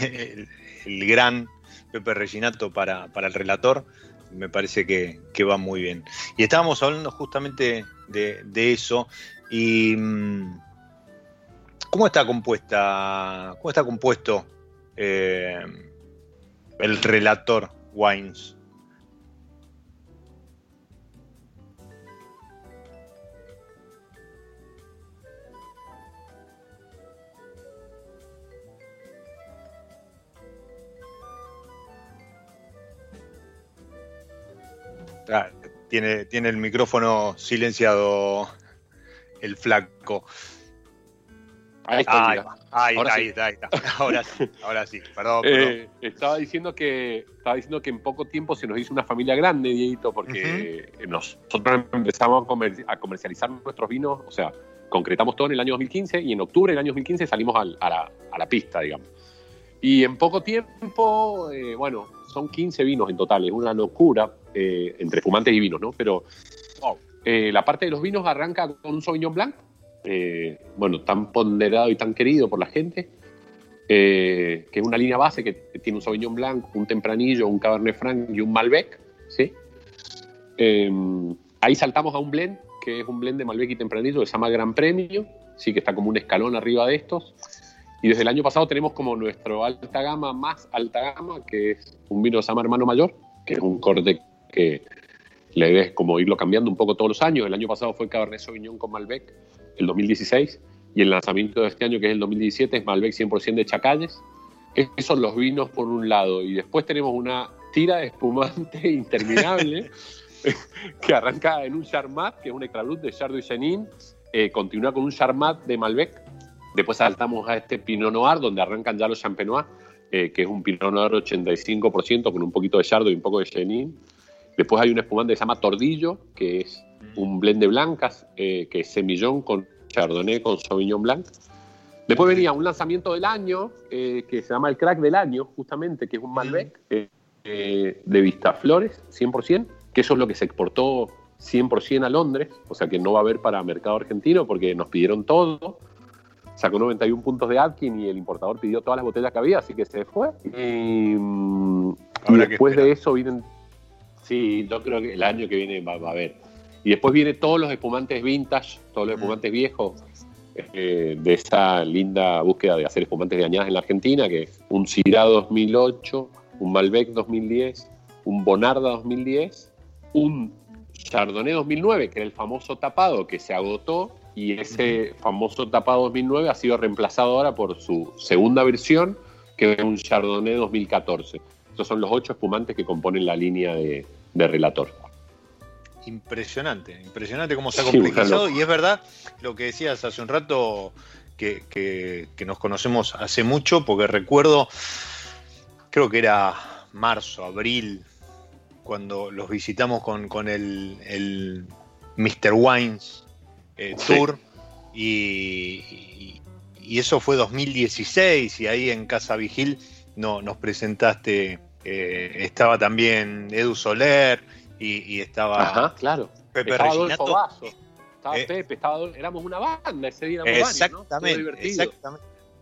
el, gran Pepe Reginato para, el relator, me parece que, va muy bien. Y estábamos hablando justamente de, eso. Y mm, ¿cómo está compuesta? ¿Cómo está compuesto eh, el relator Wines? Ah, tiene, tiene el micrófono silenciado el flaco. Ahí está, ahí, ahora sí. está, ahí está. Ahora sí, ahora sí. Perdón, eh, estaba diciendo que estaba diciendo que en poco tiempo se nos hizo una familia grande, Dieguito, porque nosotros empezamos a, comercializar nuestros vinos, o sea, concretamos todo en el año 2015 y en octubre del año 2015 salimos a, la, a, la, pista, digamos. Y en poco tiempo, eh, bueno, son 15 vinos en total, es una locura eh, entre fumantes y vinos, ¿no? Pero eh, la parte de los vinos arranca con un Sauvignon Blanc, bueno, tan ponderado y tan querido por la gente, que es una línea base que tiene un Sauvignon Blanc, un Tempranillo, un Cabernet Franc y un Malbec, ¿sí? ahí saltamos a un blend que es un blend de Malbec y Tempranillo que se llama Gran Premio, sí que está como un escalón arriba de estos. Y desde el año pasado tenemos como nuestro alta gama más alta gama, que es un vino que se llama Hermano Mayor, que es un corte que le ves como irlo cambiando un poco todos los años. El año pasado fue Cabernet Sauvignon con Malbec, el 2016, y el lanzamiento de este año, que es el 2017, es Malbec 100% de Chacalles. Esos son los vinos por un lado, y después tenemos una tira de espumante interminable que arranca en un Charmat, que es un extrabrut de Chardonnay Chenin, eh, continúa con un Charmat de Malbec, después saltamos a este Pinot Noir, donde arrancan ya los Champenois, eh, que es un Pinot Noir 85% con un poquito de Chardonnay y un poco de Chenin. Después hay un espumante que se llama Tordillo, que es un blend de blancas, eh, que es semillón con Chardonnay con Sauvignon Blanc. Después venía un lanzamiento del año que se llama el Crack del Año, justamente, que es un Malbec de Vistaflores, 100% que eso es lo que se exportó 100% a Londres, o sea que no va a haber para mercado argentino porque nos pidieron todo. Sacó 91 puntos de Atkin y el importador pidió todas las botellas que había, así que se fue. Y, mm, después de eso vienen. Sí, yo creo que el año que viene va, a haber. Y después vienen todos los espumantes vintage, todos los espumantes viejos, eh, de esa linda búsqueda de hacer espumantes de añadas en la Argentina, que es un Syrah 2008, un Malbec 2010, un Bonarda 2010 un Chardonnay 2009, que era el famoso tapado que se agotó, y ese famoso tapado 2009 ha sido reemplazado ahora por su segunda versión, que es un Chardonnay 2014. Estos son los ocho espumantes que componen la línea de, relator. Impresionante, impresionante cómo se ha complejizado. y es verdad lo que decías hace un rato, que, que nos conocemos hace mucho, porque recuerdo, creo que era marzo, abril cuando los visitamos con, el, Mr. Wines eh, Tour y, eso fue 2016 y ahí en Casa Vigil no, nos presentaste, eh, estaba también Edu Soler y, estaba claro. Pepe estaba Reginato. estaba eh, Pepe, estaba, éramos una banda ese día. Exactamente,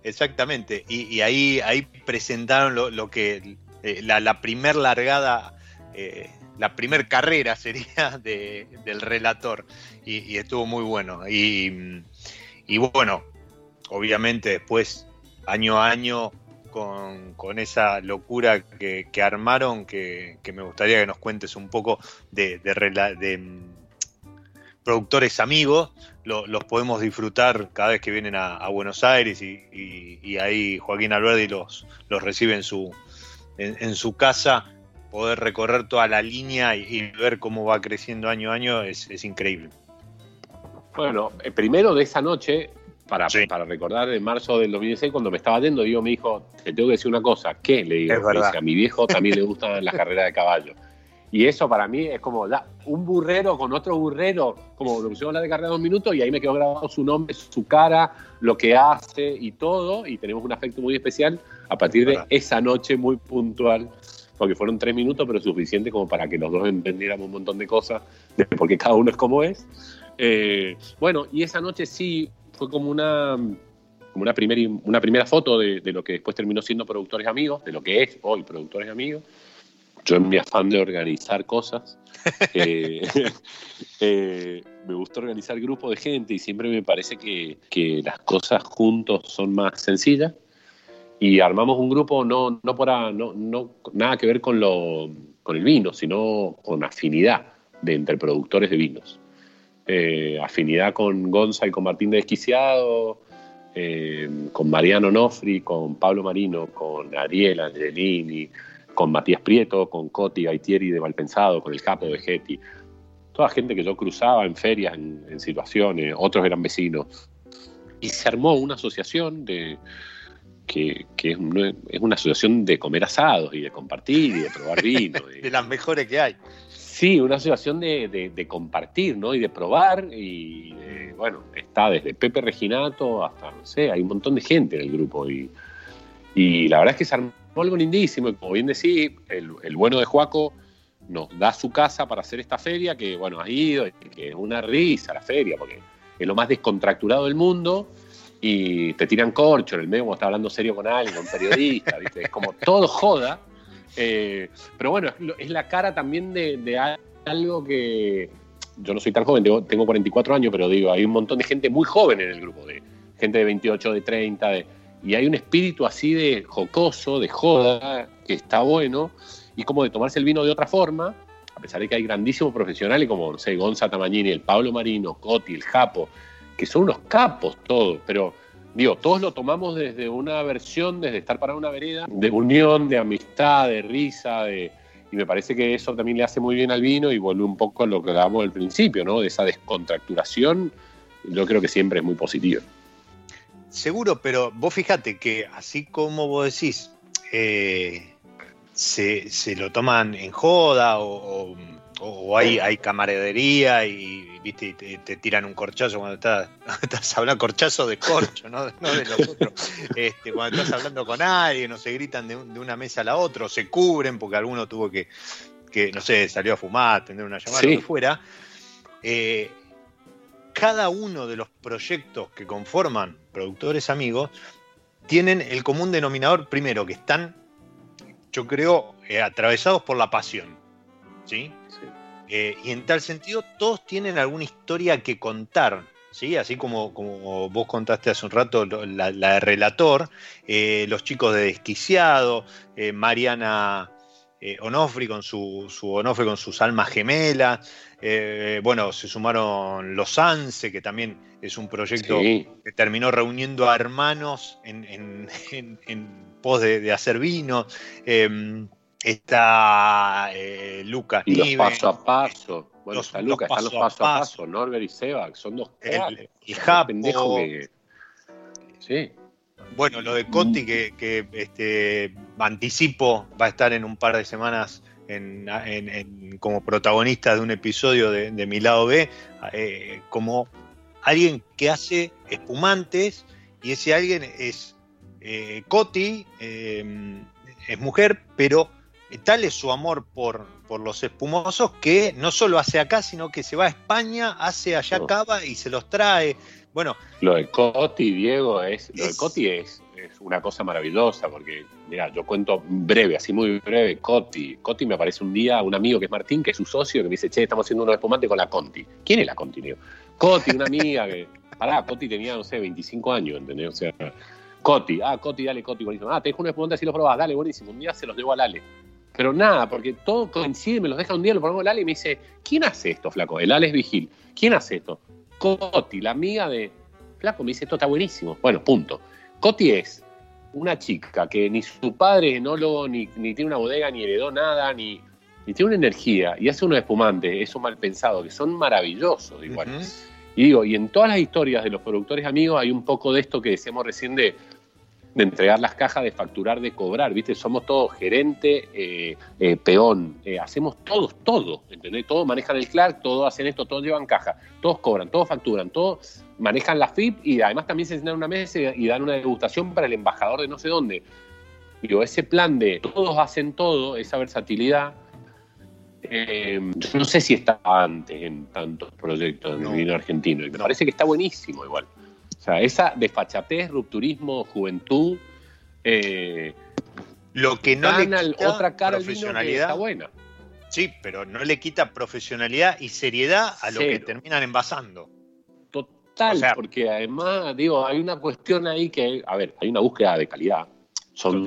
exactamente, Y, ahí, ahí presentaron lo, que la, la primer largada eh, la primer carrera sería del relator y, estuvo muy bueno. Y, bueno, obviamente después, año a año, con, esa locura que, armaron, que, me gustaría que nos cuentes un poco de, mm, productores amigos, los podemos disfrutar cada vez que vienen a, Buenos Aires y, ahí Joaquín Alberdi los, los recibe en su, en su casa poder recorrer toda la línea y, ver cómo va creciendo año a año es, increíble. Bueno, eh, primero de esa noche, para, para recordar en marzo del 2016, cuando me estaba yendo, digo, mi hijo, te tengo que decir una cosa, ¿qué? Le digo, a mi viejo también le gustan las carreras de caballo. Y eso para mí es como un burrero con otro burrero, como lo pusimos la de carrera dos minutos y ahí me quedó grabado su nombre, su cara, lo que hace y todo. Y tenemos un afecto muy especial a partir de esa noche muy puntual porque fueron tres minutos, pero suficiente como para que los dos entendiéramos un montón de cosas, porque cada uno es como es. Eh, bueno, y esa noche sí fue como una, como una, primer, una primera foto de, lo que después terminó siendo Productores Amigos, de lo que es hoy Productores Amigos. Yo en mi afán de organizar cosas, eh, eh, me gusta organizar grupos de gente y siempre me parece que, que las cosas juntos son más sencillas y armamos un grupo no, no para no, no, nada que ver con, lo, con el vino, sino con afinidad de entre productores de vinos. Eh, afinidad con Gonza y con Martín de Desquiciado, eh, con Mariano Nofri, con Pablo Marino, con Ariel Angelini, con Matías Prieto, con Coti Gaitieri de Valpensado, con el Capo de Getty. Toda gente que yo cruzaba en ferias, en, en situaciones, otros eran vecinos. Y se armó una asociación de, que, es, una asociación de comer asados y de compartir y de probar vino. de las mejores que hay. Sí, una asociación de, compartir, ¿no? Y de probar y de, bueno, está desde Pepe Reginato hasta, no sé, hay un montón de gente en el grupo y, y la verdad es que se armó algo lindísimo. Y como bien decís, el, el bueno de Juaco nos da su casa para hacer esta feria, que bueno, ha ido, que es una risa la feria, porque es lo más descontracturado del mundo y te tiran corcho en el medio cuando estás hablando serio con alguien, con un periodista, ¿viste? es como todo joda. Eh, pero bueno, es, la cara también de, algo que yo no soy tan joven, tengo, tengo, 44 años, pero digo, hay un montón de gente muy joven en el grupo, de gente de 28, de 30, de, y hay un espíritu así de jocoso, de joda, que está bueno, y como de tomarse el vino de otra forma, a pesar de que hay grandísimos profesionales como, no Tamagnini, el Pablo Marino, Coti, el Japo, que son unos capos todos, pero digo, todos lo tomamos desde una versión, desde estar para una vereda, de unión, de amistad, de risa, de, y me parece que eso también le hace muy bien al vino y vuelve un poco a lo que hablábamos al principio, ¿no? De esa descontracturación, yo creo que siempre es muy positivo. Seguro, pero vos fíjate que así como vos decís, eh, se, lo toman en joda o hay camaradería y, ¿viste? te, tiran un corchazo cuando estás, estás hablando, corchazo de corcho, no, no de los otros. Este, cuando estás hablando con alguien o se gritan de, una mesa a la otra o se cubren porque alguno tuvo que, que no sé, salió a fumar, tener una llamada, lo que fuera. Eh, cada uno de los proyectos que conforman productores amigos tienen el común denominador, primero, que están, yo creo, eh, atravesados por la pasión. ¿sí? Eh, y en tal sentido, todos tienen alguna historia que contar. ¿sí? Así como, como vos contaste hace un rato la, de Relator, eh, los chicos de Desquiciado, eh, Mariana Onofri con su, su Onofri con sus almas gemelas. bueno, se sumaron los ANSE, que también es un proyecto que terminó reuniendo a hermanos en, pos de, hacer vino. Está eh, Lucas y los paso a paso. Bueno, está Lucas, están los paso a paso, Norbert y Seba, son dos el, y pendejo que... Sí. Bueno, lo de Coti, que, que, este, anticipo, va a estar en un par de semanas en, en, como protagonista de un episodio de, de Mi Lado B, eh, como alguien que hace espumantes, y ese alguien es eh, Coti, eh, es mujer, pero tal es su amor por, por los espumosos que no solo hace acá, sino que se va a España, hace allá cava y se los trae. Bueno. Lo de Coti, Diego, es, lo de Coti es, es, una cosa maravillosa, porque, mira, yo cuento breve, así muy breve, Coti. Coti me aparece un día, un amigo que es Martín, que es su socio, que me dice, che, estamos haciendo unos espumantes con la Conti. ¿Quién es la Conti, Diego? Coti, una amiga que. Pará, Coti tenía, no sé, 25 años, ¿entendés? O sea. Coti, ah, Coti, dale, Coti, buenísimo. Ah, te dejo un espumante así lo probás, dale, buenísimo. Un día se los debo al Ale. Pero nada, porque todo coincide, me los deja un día, lo ponemos el Ale y me dice, ¿quién hace esto, flaco? El Ale es Vigil. ¿Quién hace esto? Coti, la amiga de... Flaco, me dice, esto está buenísimo. Bueno, punto. Coti es una chica que ni su padre es enólogo, ni, ni tiene una bodega, ni heredó nada, ni, ni tiene una energía, y hace unos espumantes, eso mal pensado, que son maravillosos igual. Y digo, y en todas las historias de los productores amigos hay un poco de esto que decíamos recién de de entregar las cajas, de facturar, de cobrar, ¿viste? Somos todos gerente, eh, eh, peón, eh, hacemos todos, todo, ¿entendés? Todos manejan el Clark, todos hacen esto, todos llevan caja, todos cobran, todos facturan, todos manejan la FIP y además también se sientan en una mesa y dan una degustación para el embajador de no sé dónde. Digo, ese plan de todos hacen todo, esa versatilidad, yo no sé si estaba antes en tantos proyectos en el vino argentino y me parece que está buenísimo igual. O sea, esa desfachatez, rupturismo, juventud. Eh, lo que no le quita otra cara profesionalidad. está buena. Sí, pero no le quita profesionalidad y seriedad a lo que terminan envasando. Total, porque además, digo, hay una cuestión ahí que, a ver, hay una búsqueda de calidad. Son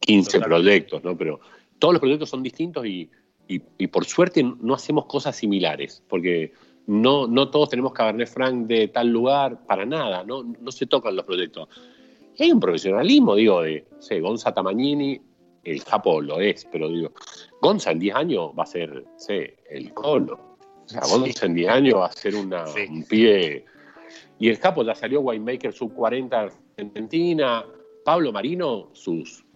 15 proyectos, ¿no? Pero todos los proyectos son distintos y, y por suerte no hacemos cosas similares, porque no, no todos tenemos Cabernet Franc de tal lugar, para nada, no, no se tocan los proyectos. hay un profesionalismo, digo, de, sé, Gonza Tamagnini, el Japo lo es, pero digo, Gonza en 10 años va a ser, sé, el Colo. O sea, Gonza en 10 años va a ser una, un pie. Y el Japo ya salió Winemaker sub 40 Argentina. Pablo Marino, sus,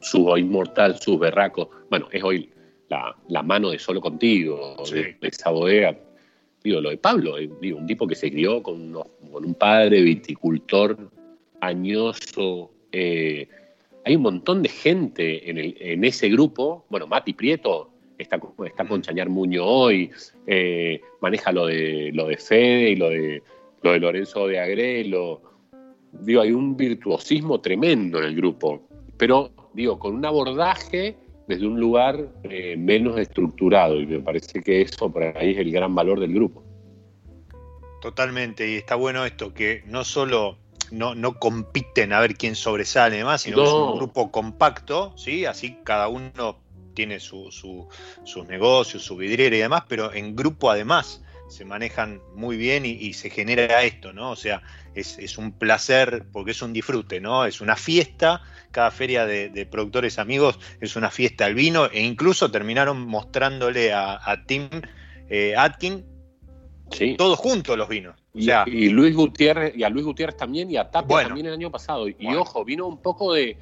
su inmortal, sus berracos. Bueno, es hoy la, mano de solo contigo, de, de esa bodega digo, lo de Pablo, eh, digo, un tipo que se crió con, con un padre viticultor añoso. Eh, hay un montón de gente en, el, en, ese grupo. Bueno, Mati Prieto está, está con Chañar Muño hoy, eh, maneja lo de, lo de Fede y lo de, lo de Lorenzo de Agrelo. Digo, hay un virtuosismo tremendo en el grupo, pero digo, con un abordaje desde un lugar eh, menos estructurado y me parece que eso por ahí es el gran valor del grupo. Totalmente, y está bueno esto, que no solo no, no compiten a ver quién sobresale y demás, sino que es un grupo compacto, ¿sí? Así cada uno tiene su, su, sus negocios, su vidriera y demás, pero en grupo además se manejan muy bien y, se genera esto, ¿no? O sea, es, un placer porque es un disfrute, ¿no? Es una fiesta, cada feria de, productores amigos es una fiesta al vino e incluso terminaron mostrándole a, Tim eh, Atkin todos juntos los vinos. y, Luis Gutiérrez, y a Luis Gutiérrez también y a Tapia también el año pasado. Y ojo, vino un poco de.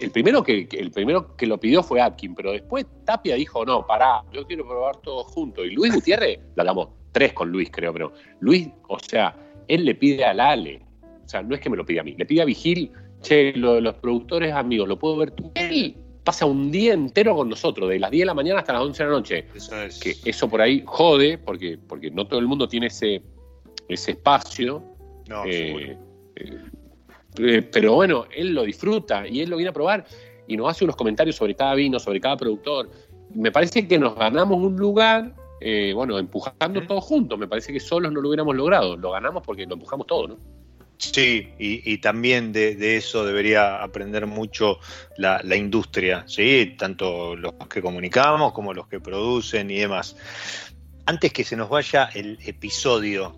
El primero que, el primero que lo pidió fue Atkin, pero después Tapia dijo, no, pará, yo quiero probar todos juntos. Y Luis Gutiérrez, la hablamos tres con Luis, creo, pero Luis, o sea, él le pide al Ale, o sea, no es que me lo pida a mí, le pide a Vigil, che, los productores amigos, ¿lo puedo ver tú? Él pasa un día entero con nosotros, de las 10 de la mañana hasta las 11 de la noche. Eso es. Que eso por ahí jode, porque, porque no todo el mundo tiene ese, ese espacio. No, eh, eh, pero bueno, él lo disfruta y él lo viene a probar y nos hace unos comentarios sobre cada vino, sobre cada productor. Me parece que nos ganamos un lugar eh, bueno, empujando todos juntos. Me parece que solos no lo hubiéramos logrado. Lo ganamos porque lo empujamos todo, ¿no? Sí, y, también de, eso debería aprender mucho la, industria, ¿sí? Tanto los que comunicamos como los que producen y demás. Antes que se nos vaya el episodio,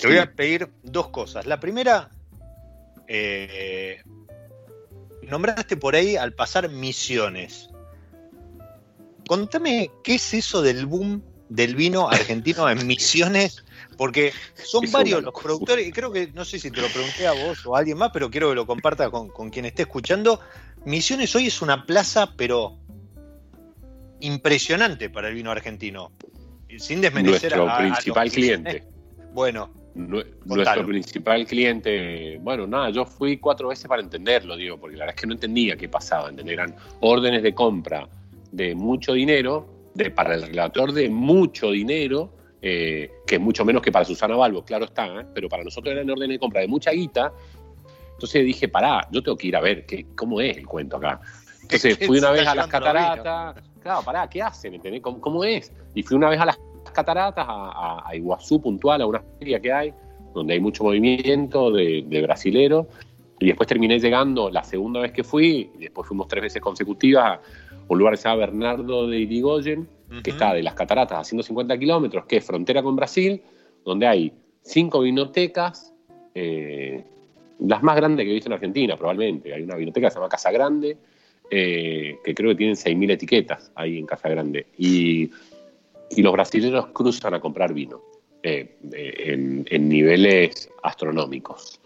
te voy a pedir dos cosas. La primera, eh, nombraste por ahí al pasar misiones. Contame qué es eso del boom del vino argentino en Misiones, porque son varios los productores, y creo que, no sé si te lo pregunté a vos o a alguien más, pero quiero que lo comparta con, quien esté escuchando. Misiones hoy es una plaza, pero impresionante para el vino argentino. Sin desmerecer Nuestro principal cliente. Bueno. nuestro principal cliente, bueno, nada, yo fui cuatro veces para entenderlo, digo, porque la verdad es que no entendía qué pasaba, eran órdenes de compra de mucho dinero, de, para el relator de mucho dinero, eh, que es mucho menos que para Susana Balbo, claro está, ¿eh? pero para nosotros era en orden de compra de mucha guita. Entonces dije, pará, yo tengo que ir a ver qué, cómo es el cuento acá. Entonces fui una vez a las cataratas, claro, pará, ¿qué hacen? ¿Cómo, es? Y fui una vez a las cataratas, a, Iguazú puntual, a una feria que hay, donde hay mucho movimiento de, de brasileros. Y después terminé llegando la segunda vez que fui, y después fuimos tres veces consecutivas lugar que se llama Bernardo de Irigoyen, que está de las cataratas a 150 kilómetros, que es frontera con Brasil, donde hay cinco vinotecas, eh, las más grandes que he visto en Argentina, probablemente. Hay una vinoteca que se llama Casa Grande, eh, que creo que tienen 6.000 etiquetas ahí en Casa Grande. Y, los brasileños cruzan a comprar vino eh, en, niveles astronómicos.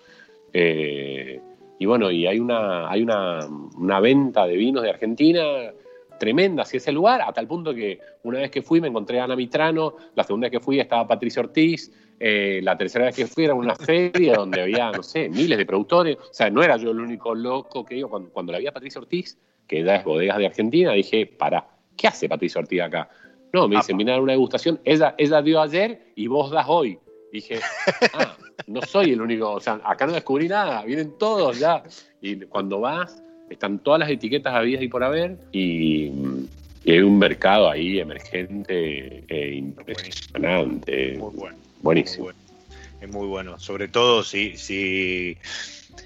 y bueno, y hay una, hay una, una venta de vinos de Argentina tremenda hacia ese lugar, a tal punto que una vez que fui me encontré a Ana Mitrano, la segunda vez que fui estaba Patricia Ortiz, eh, la tercera vez que fui era una feria donde había, no sé, miles de productores, o sea, no era yo el único loco que digo, cuando, la vi a Patricia Ortiz, que ya es bodegas de Argentina, dije, para, ¿qué hace Patricia Ortiz acá? No, me dice, vine a dar una degustación, ella, ella dio ayer y vos das hoy. Dije, ah, no soy el único, o sea, acá no descubrí nada, vienen todos ya. Y cuando vas, están todas las etiquetas habidas y por haber y, hay un mercado ahí emergente e impresionante. Muy bueno. Buenísimo. Es muy bueno, sobre todo si, si,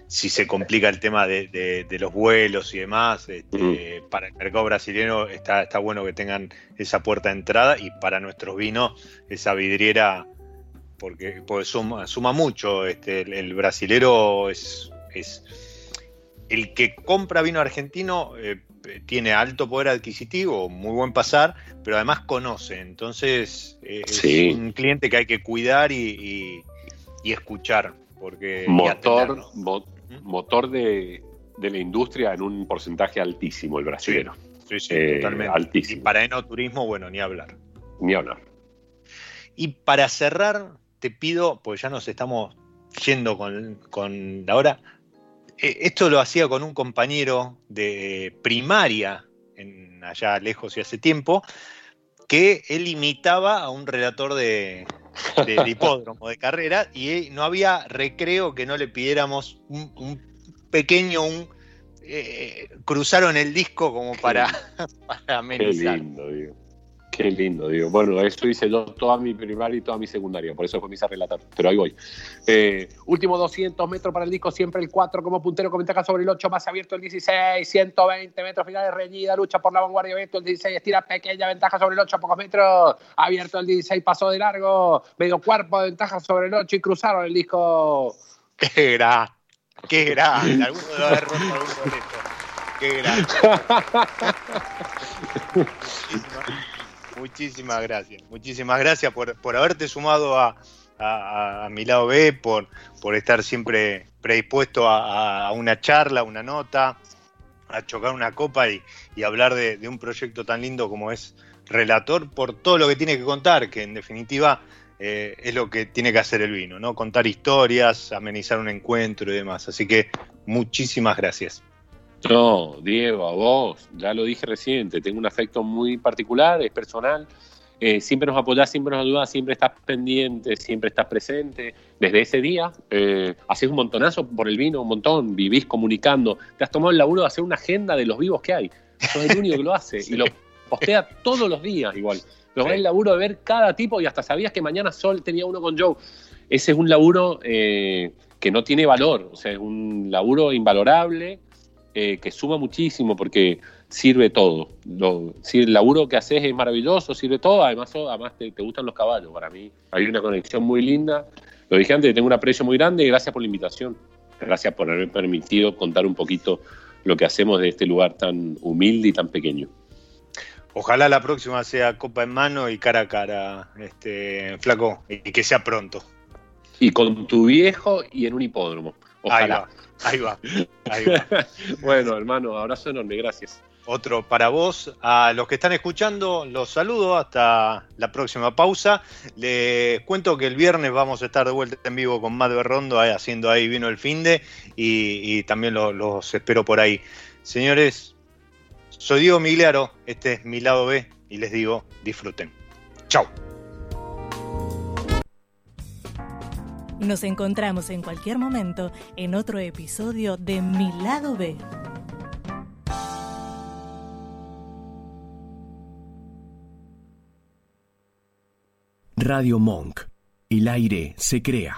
si se complica el tema de, los vuelos y demás. Este, para el mercado brasileño está, está bueno que tengan esa puerta de entrada y para nuestros vinos esa vidriera porque, suma, suma mucho. Este, el, el brasilero es, es el que compra vino argentino eh, tiene alto poder adquisitivo, muy buen pasar, pero además conoce. Entonces eh, es un cliente que hay que cuidar y, escuchar. Porque, motor, ¿Mm? motor de, la industria en un porcentaje altísimo, el brasileño. Sí, sí, eh, totalmente. Altísimo. Y para enoturismo, bueno, ni hablar. Ni hablar. Y para cerrar, te pido, pues ya nos estamos yendo con, con la hora, esto lo hacía con un compañero de primaria, en, allá lejos y hace tiempo, que él imitaba a un relator de, hipódromo, de carrera, y no había recreo que no le pidiéramos un, pequeño, un eh, cruzaron el disco como para, para amenizar. Qué lindo, digo. Qué lindo, digo. Bueno, eso hice yo toda mi primaria y toda mi secundaria, por eso fue mi a relatar, pero ahí voy. Eh, último 200 metros para el disco, siempre el 4 como puntero, con ventaja sobre el 8, más abierto el 16, 120 metros finales, reñida, lucha por la vanguardia, abierto el 16, estira pequeña ventaja sobre el 8, pocos metros, abierto el 16, pasó de largo, medio cuerpo de ventaja sobre el 8 y cruzaron el disco. Qué gran, qué gran, alguno debe haber roto algún Qué gran. Muchísimas gracias, muchísimas gracias por, haberte sumado a, mi lado B, por, por estar siempre predispuesto a, una charla, una nota, a chocar una copa y, hablar de, un proyecto tan lindo como es Relator, por todo lo que tiene que contar, que en definitiva eh, es lo que tiene que hacer el vino, ¿no? Contar historias, amenizar un encuentro y demás. Así que muchísimas gracias. No, Diego, a vos, ya lo dije reciente, tengo un afecto muy particular, es personal. Eh, siempre nos apoyás, siempre nos ayudás, siempre estás pendiente, siempre estás presente. Desde ese día, eh, haces un montonazo por el vino, un montón, vivís comunicando. Te has tomado el laburo de hacer una agenda de los vivos que hay. Sos el único que lo hace y lo postea todos los días igual. Lo el laburo de ver cada tipo y hasta sabías que mañana Sol tenía uno con Joe. Ese es un laburo eh, que no tiene valor, o sea, es un laburo invalorable eh, que suma muchísimo porque sirve todo. Lo, si el laburo que haces es maravilloso, sirve todo. Además, además te, gustan los caballos. Para mí hay una conexión muy linda. Lo dije antes, tengo un aprecio muy grande y gracias por la invitación. Gracias por haberme permitido contar un poquito lo que hacemos de este lugar tan humilde y tan pequeño. Ojalá la próxima sea copa en mano y cara a cara, este, flaco, y que sea pronto. Y con tu viejo y en un hipódromo. Ojalá. Ahí va, ahí va. bueno, hermano, abrazo enorme, gracias. Otro para vos. A los que están escuchando, los saludo hasta la próxima pausa. Les cuento que el viernes vamos a estar de vuelta en vivo con Matt Berrondo, haciendo ahí vino el fin de, y, también los, espero por ahí. Señores, soy Diego Migliaro, este es mi lado B, y les digo, disfruten. Chao. Nos encontramos en cualquier momento en otro episodio de Mi lado B. Radio Monk. El aire se crea.